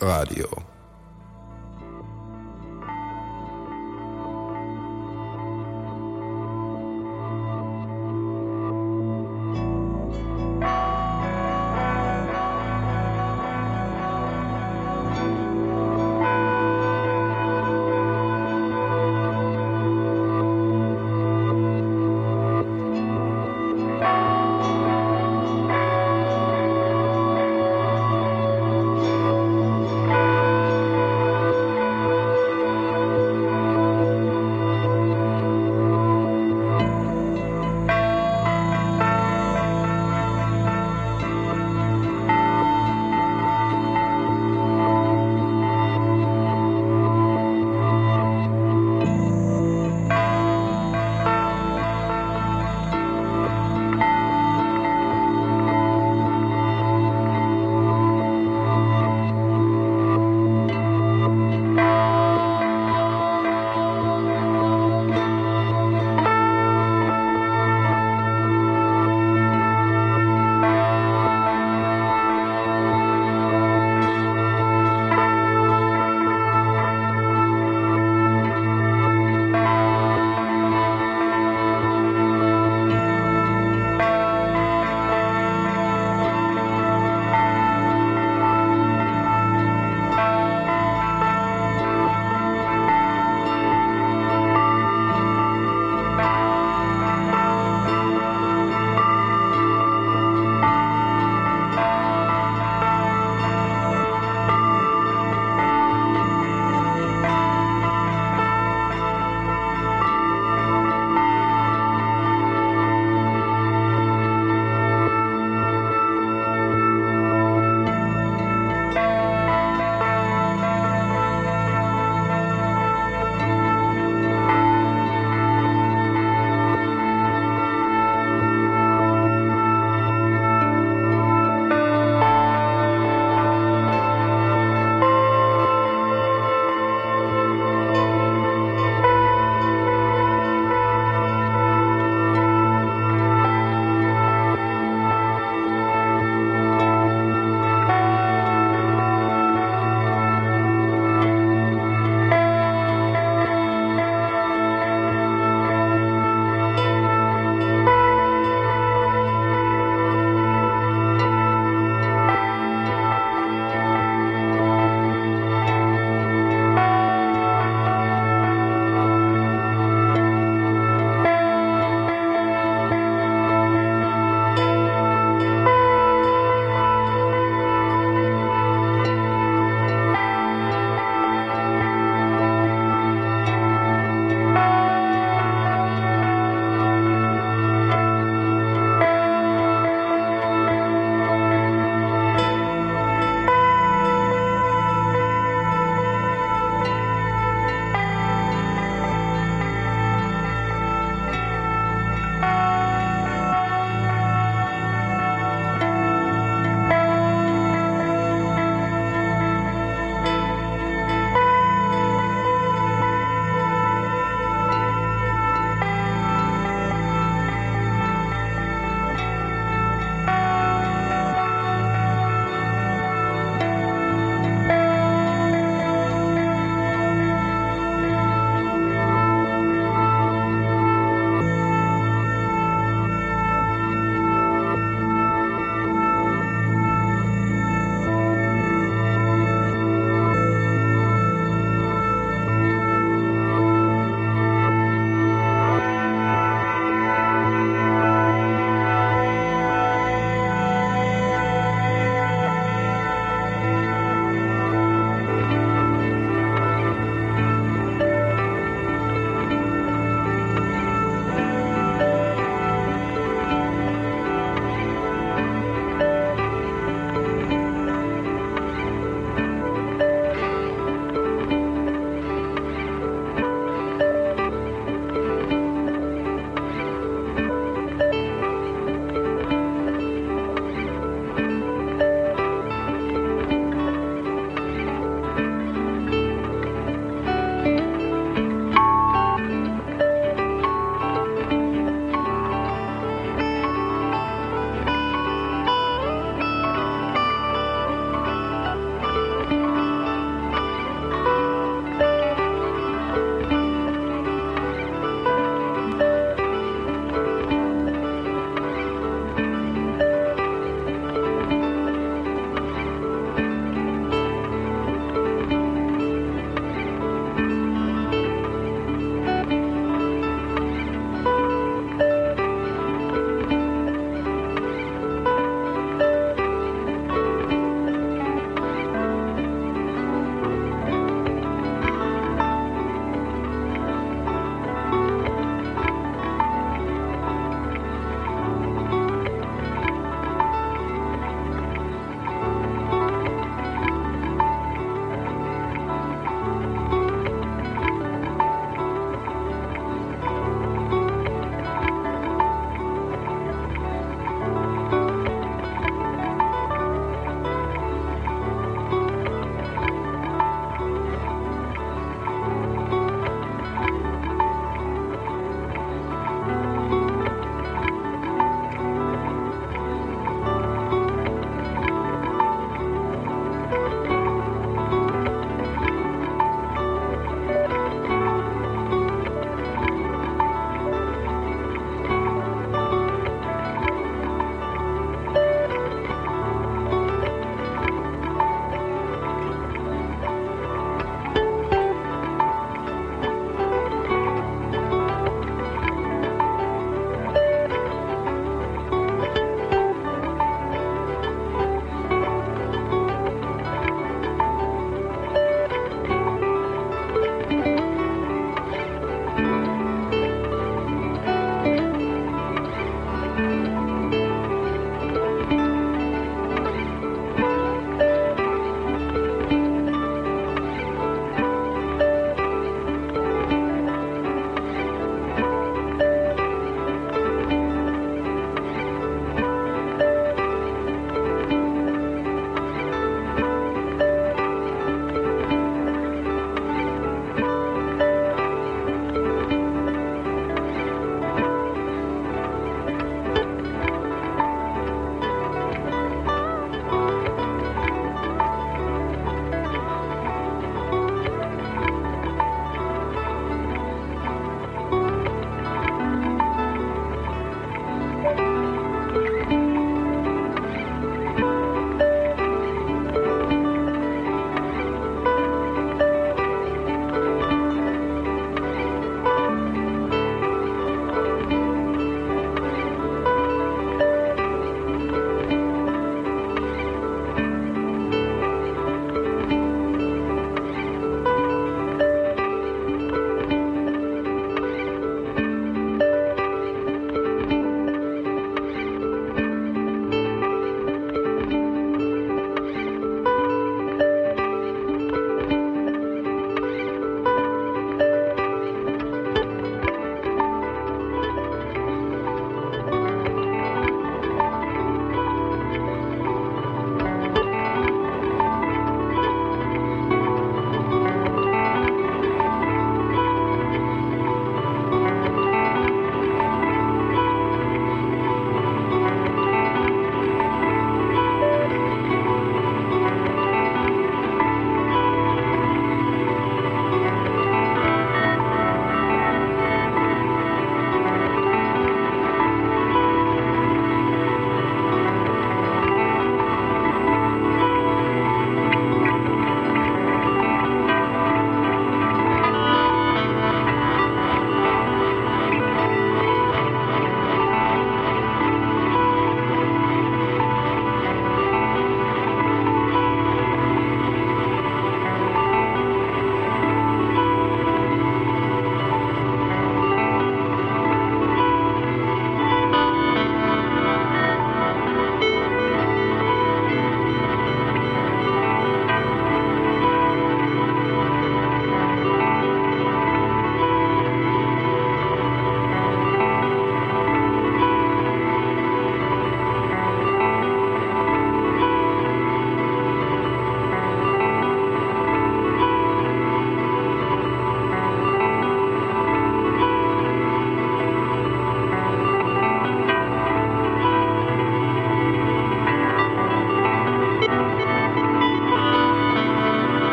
Radio.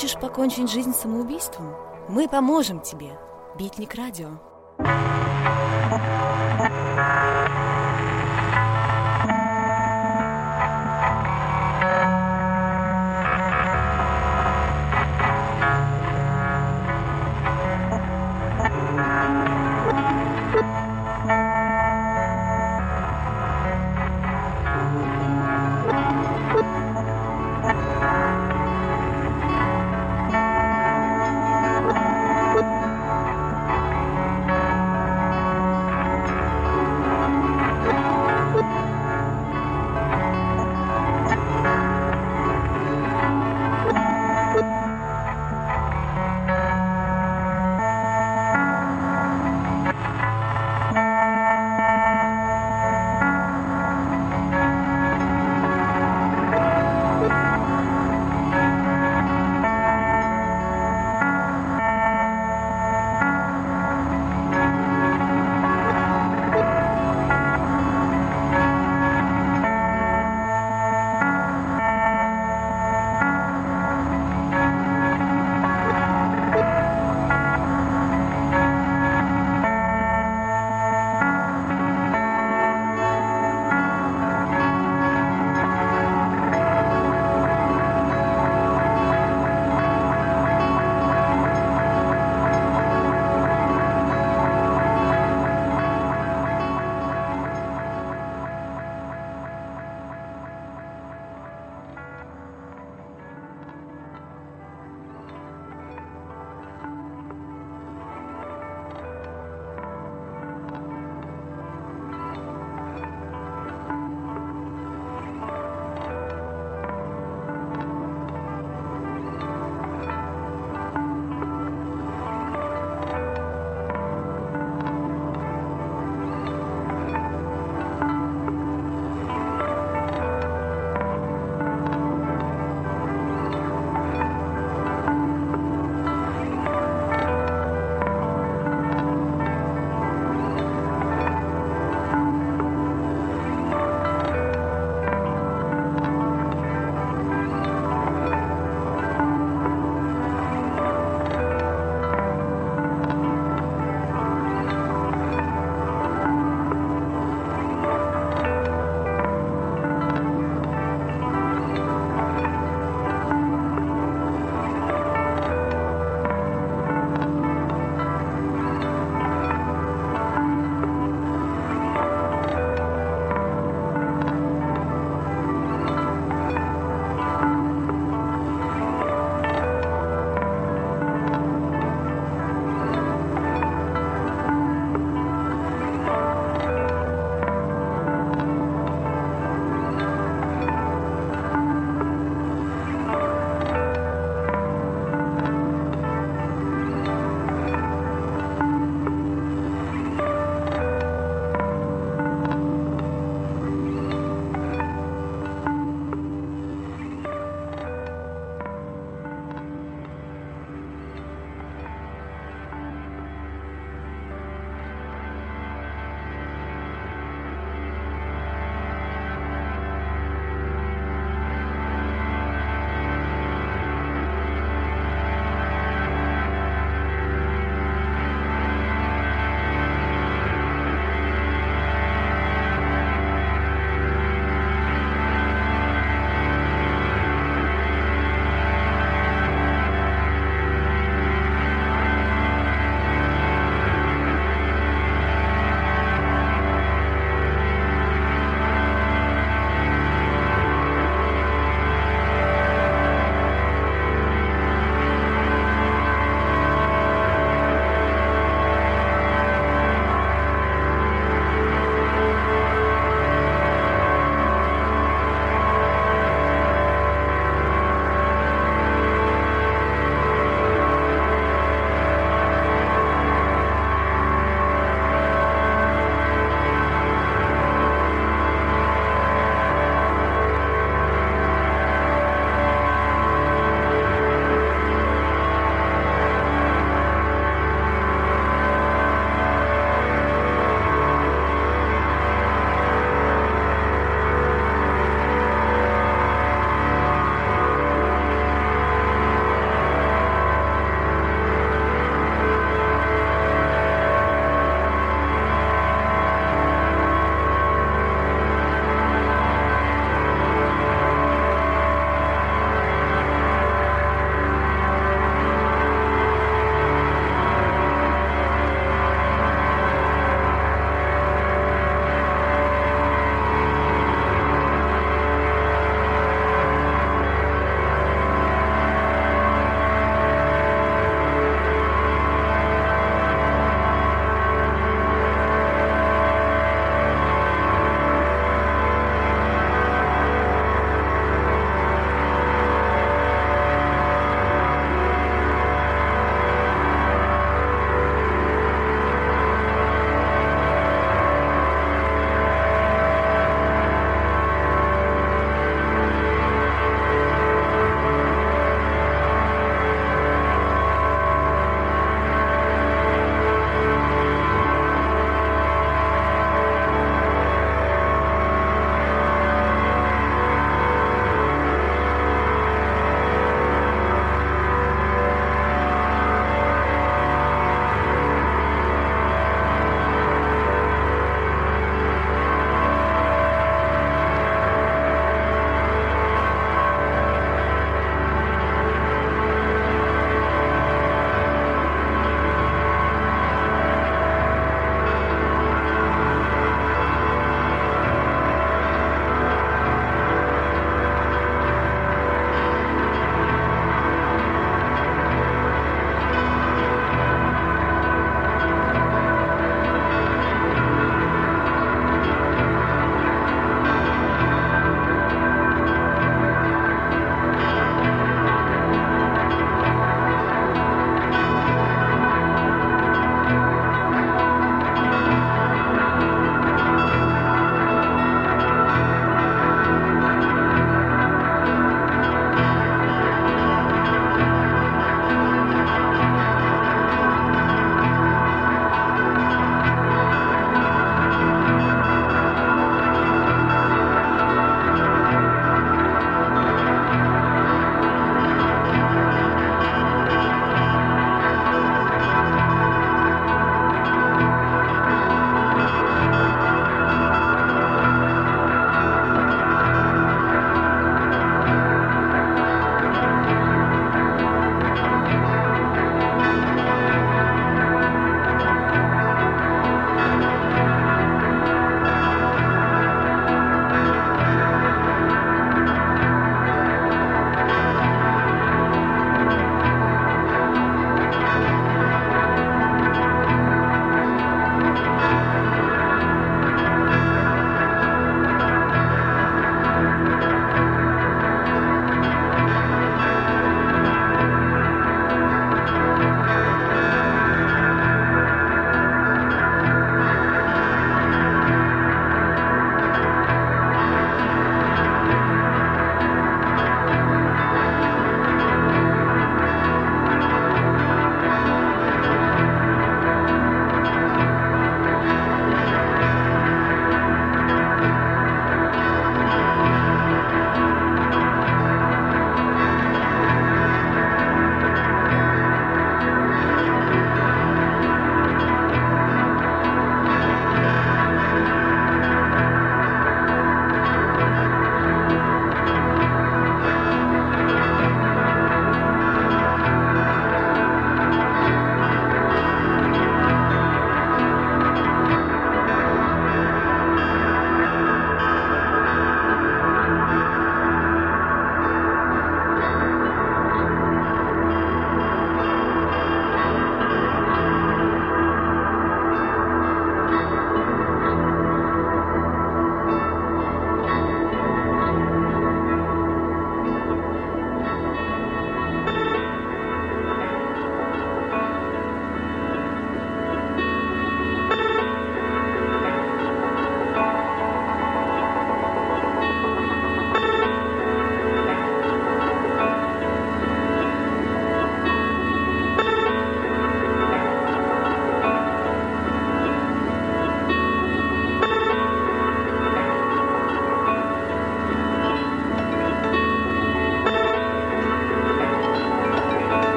Хочешь покончить жизнь самоубийством? Мы поможем тебе. Битник радио.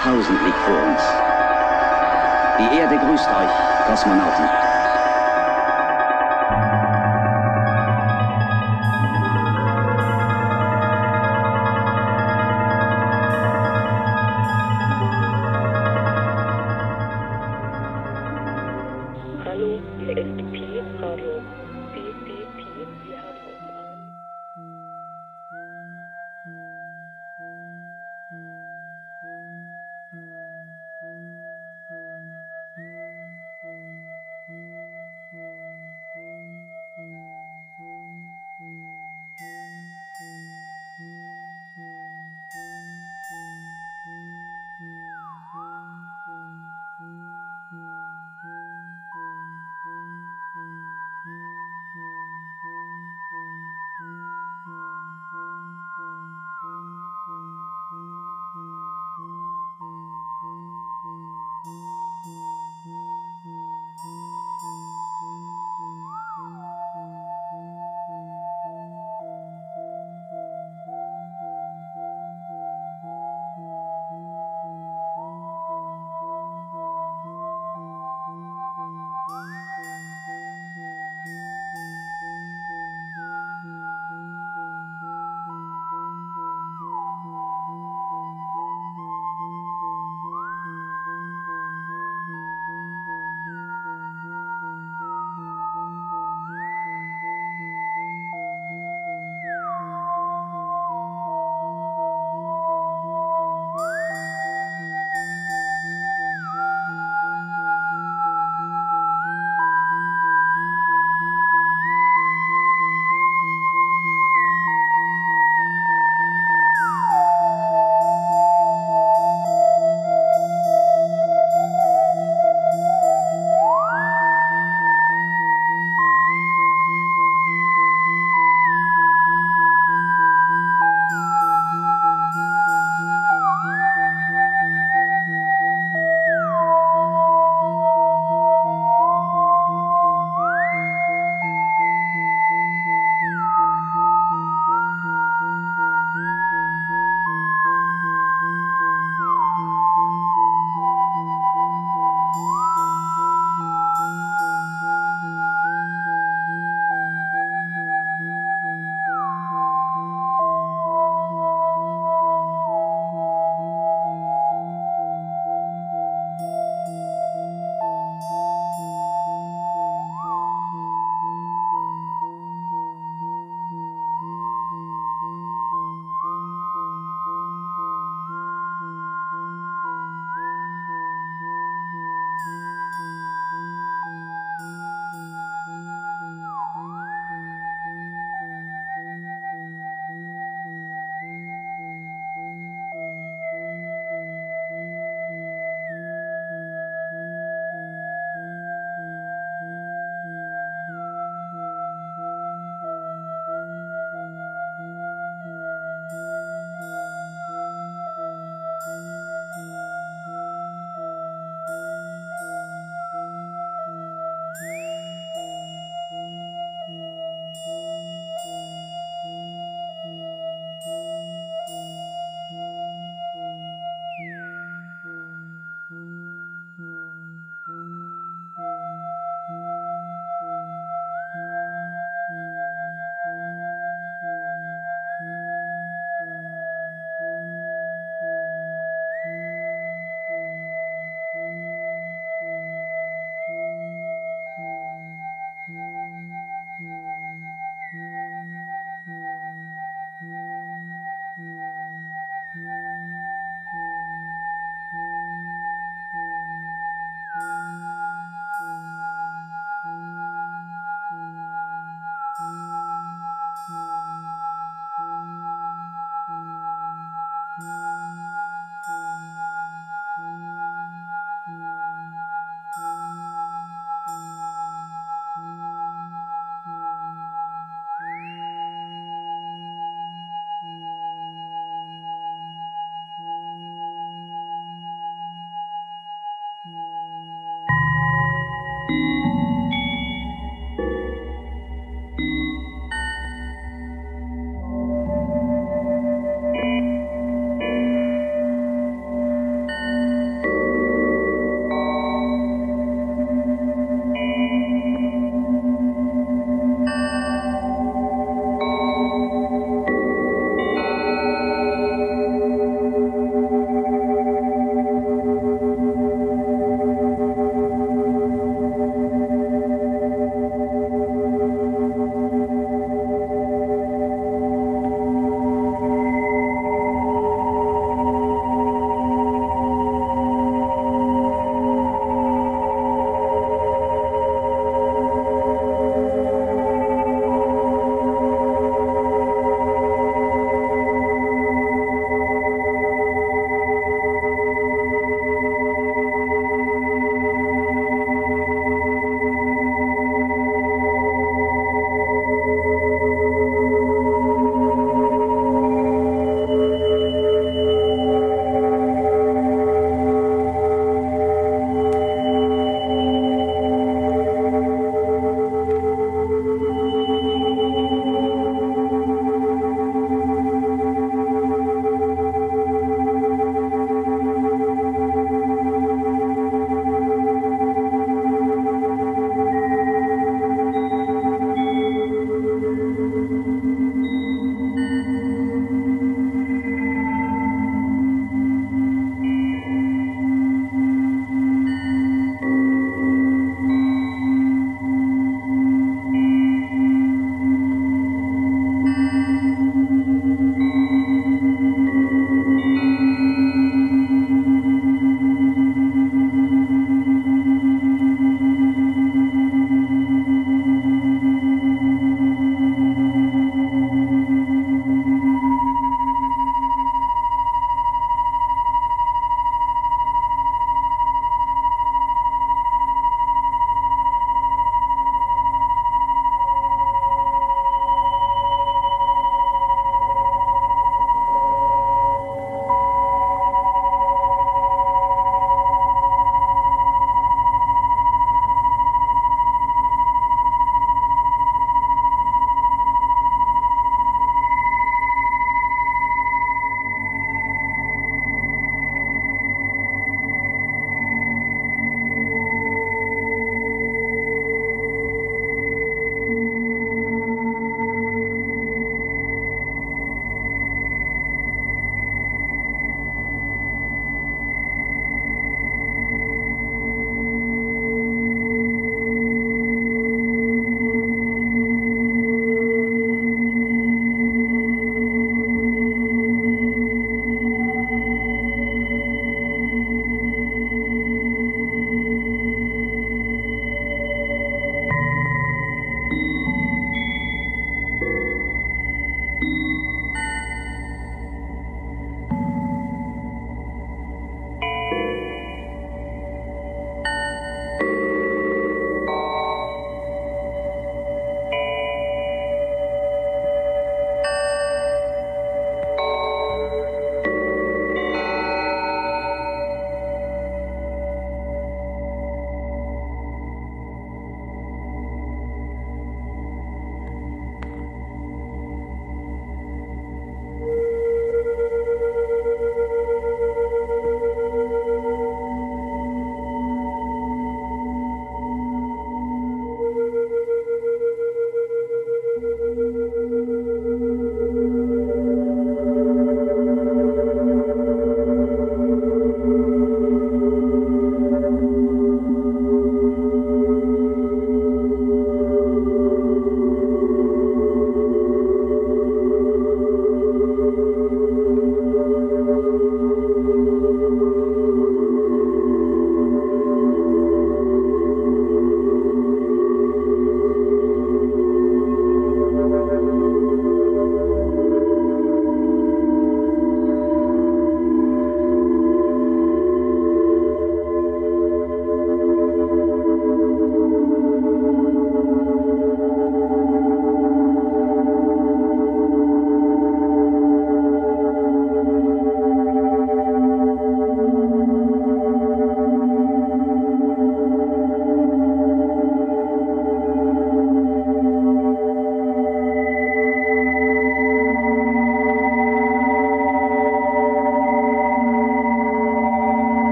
Jahrtausend liegt vor uns. Die Erde grüßt euch, Kosmonauten.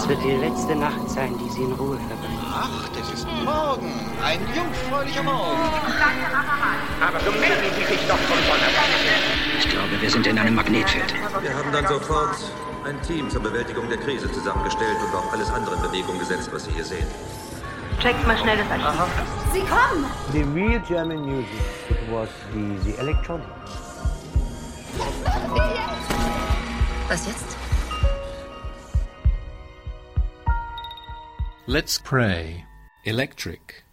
Das wird die letzte Nacht sein, die Sie in Ruhe verbringen. Ach, das ist morgen. Ein jungfräulicher Morgen. Aber so melden Sie sich doch von vornherein. Ich glaube, wir sind in einem Magnetfeld. Wir haben dann sofort ein Team zur Bewältigung der Krise zusammengestellt und auch alles andere in Bewegung gesetzt, was Sie hier sehen. Checkt mal schnell das Archiv. Sie kommen! The real German music, it was the, the electronic. Was jetzt? Let's pray. Electric.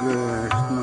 这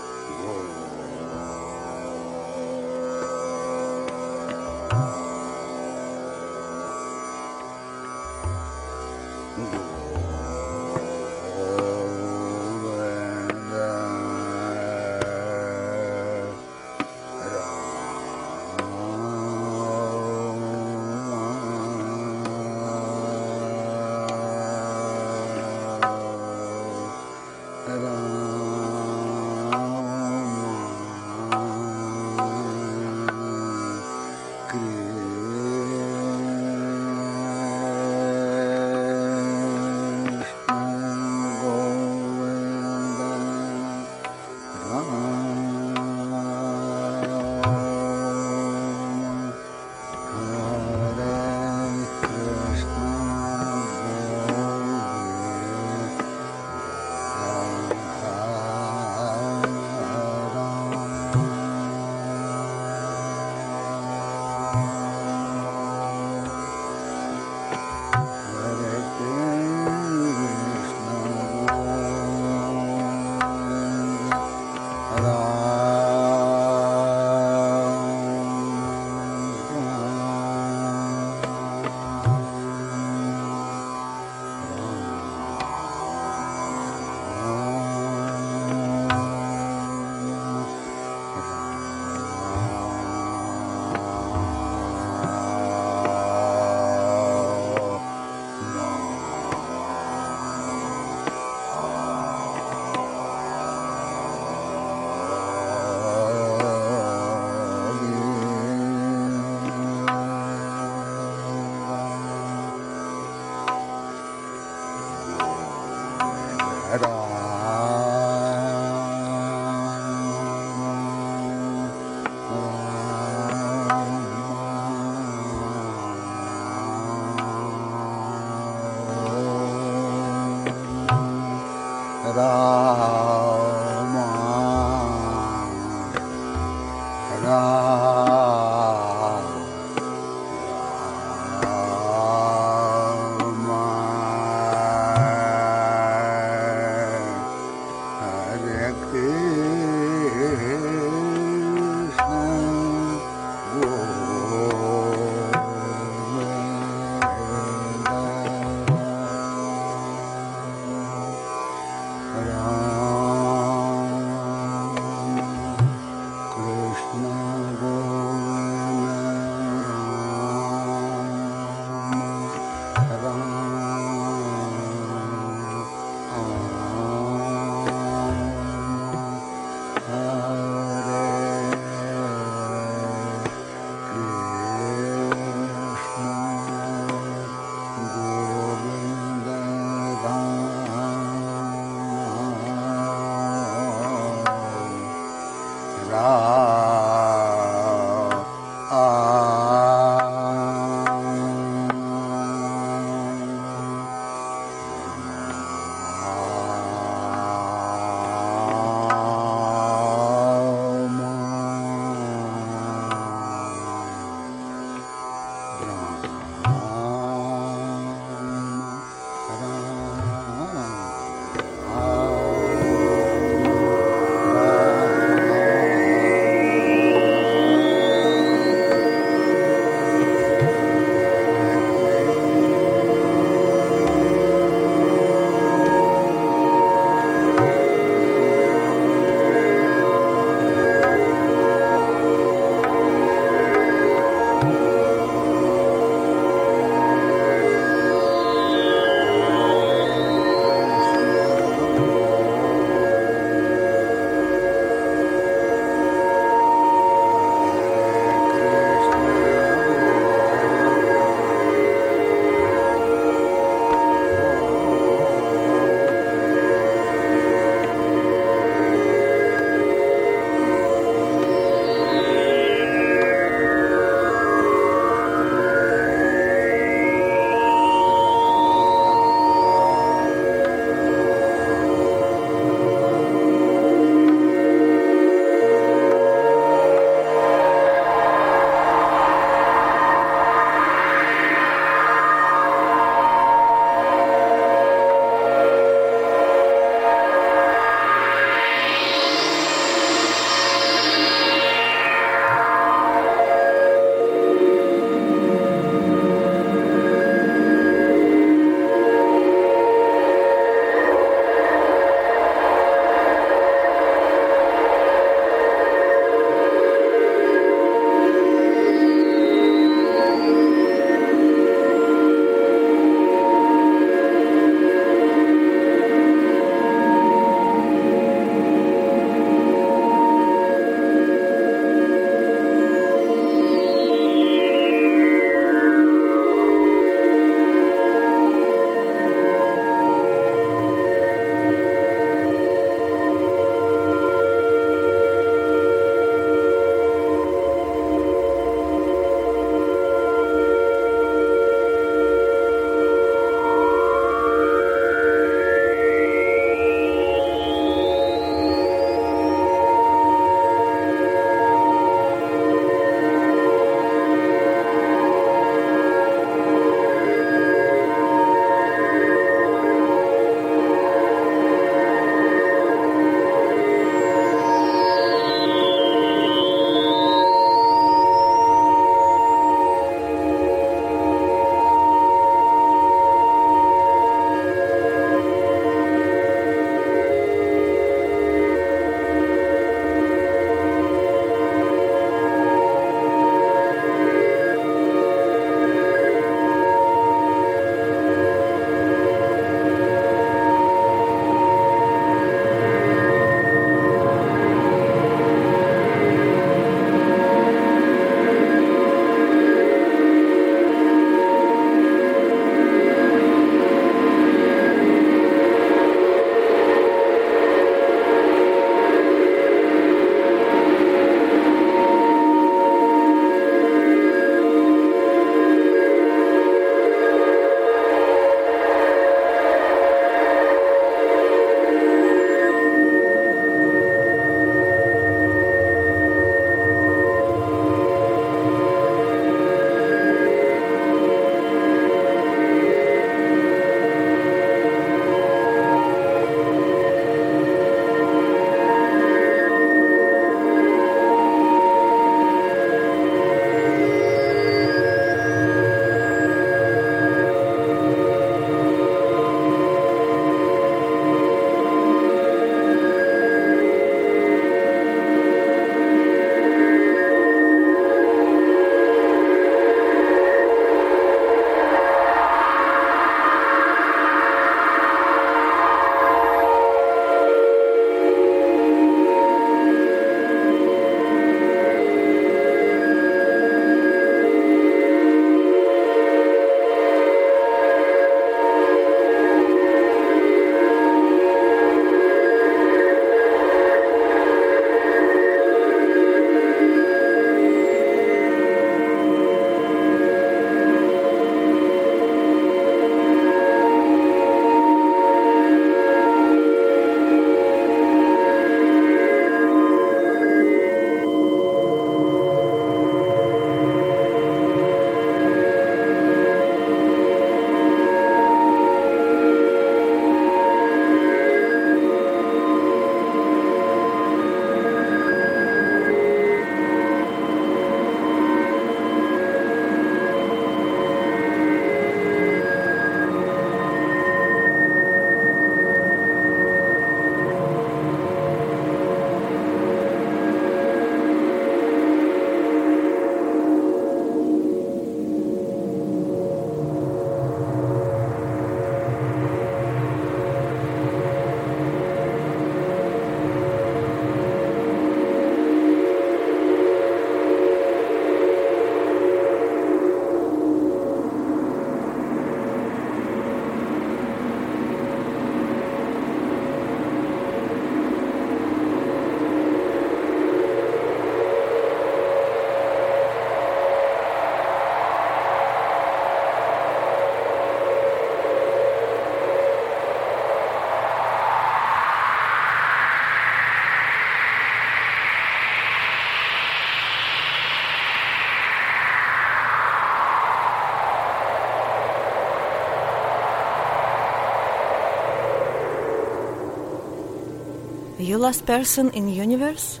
You last person in universe?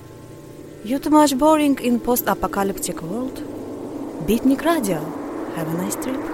You too much boring in post-apocalyptic world? Beatnik Radio. Have a nice trip.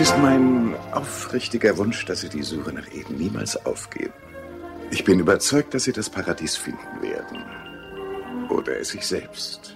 Es ist mein aufrichtiger Wunsch, dass Sie die Suche nach Eden niemals aufgeben. Ich bin überzeugt, dass Sie das Paradies finden werden. Oder es sich selbst.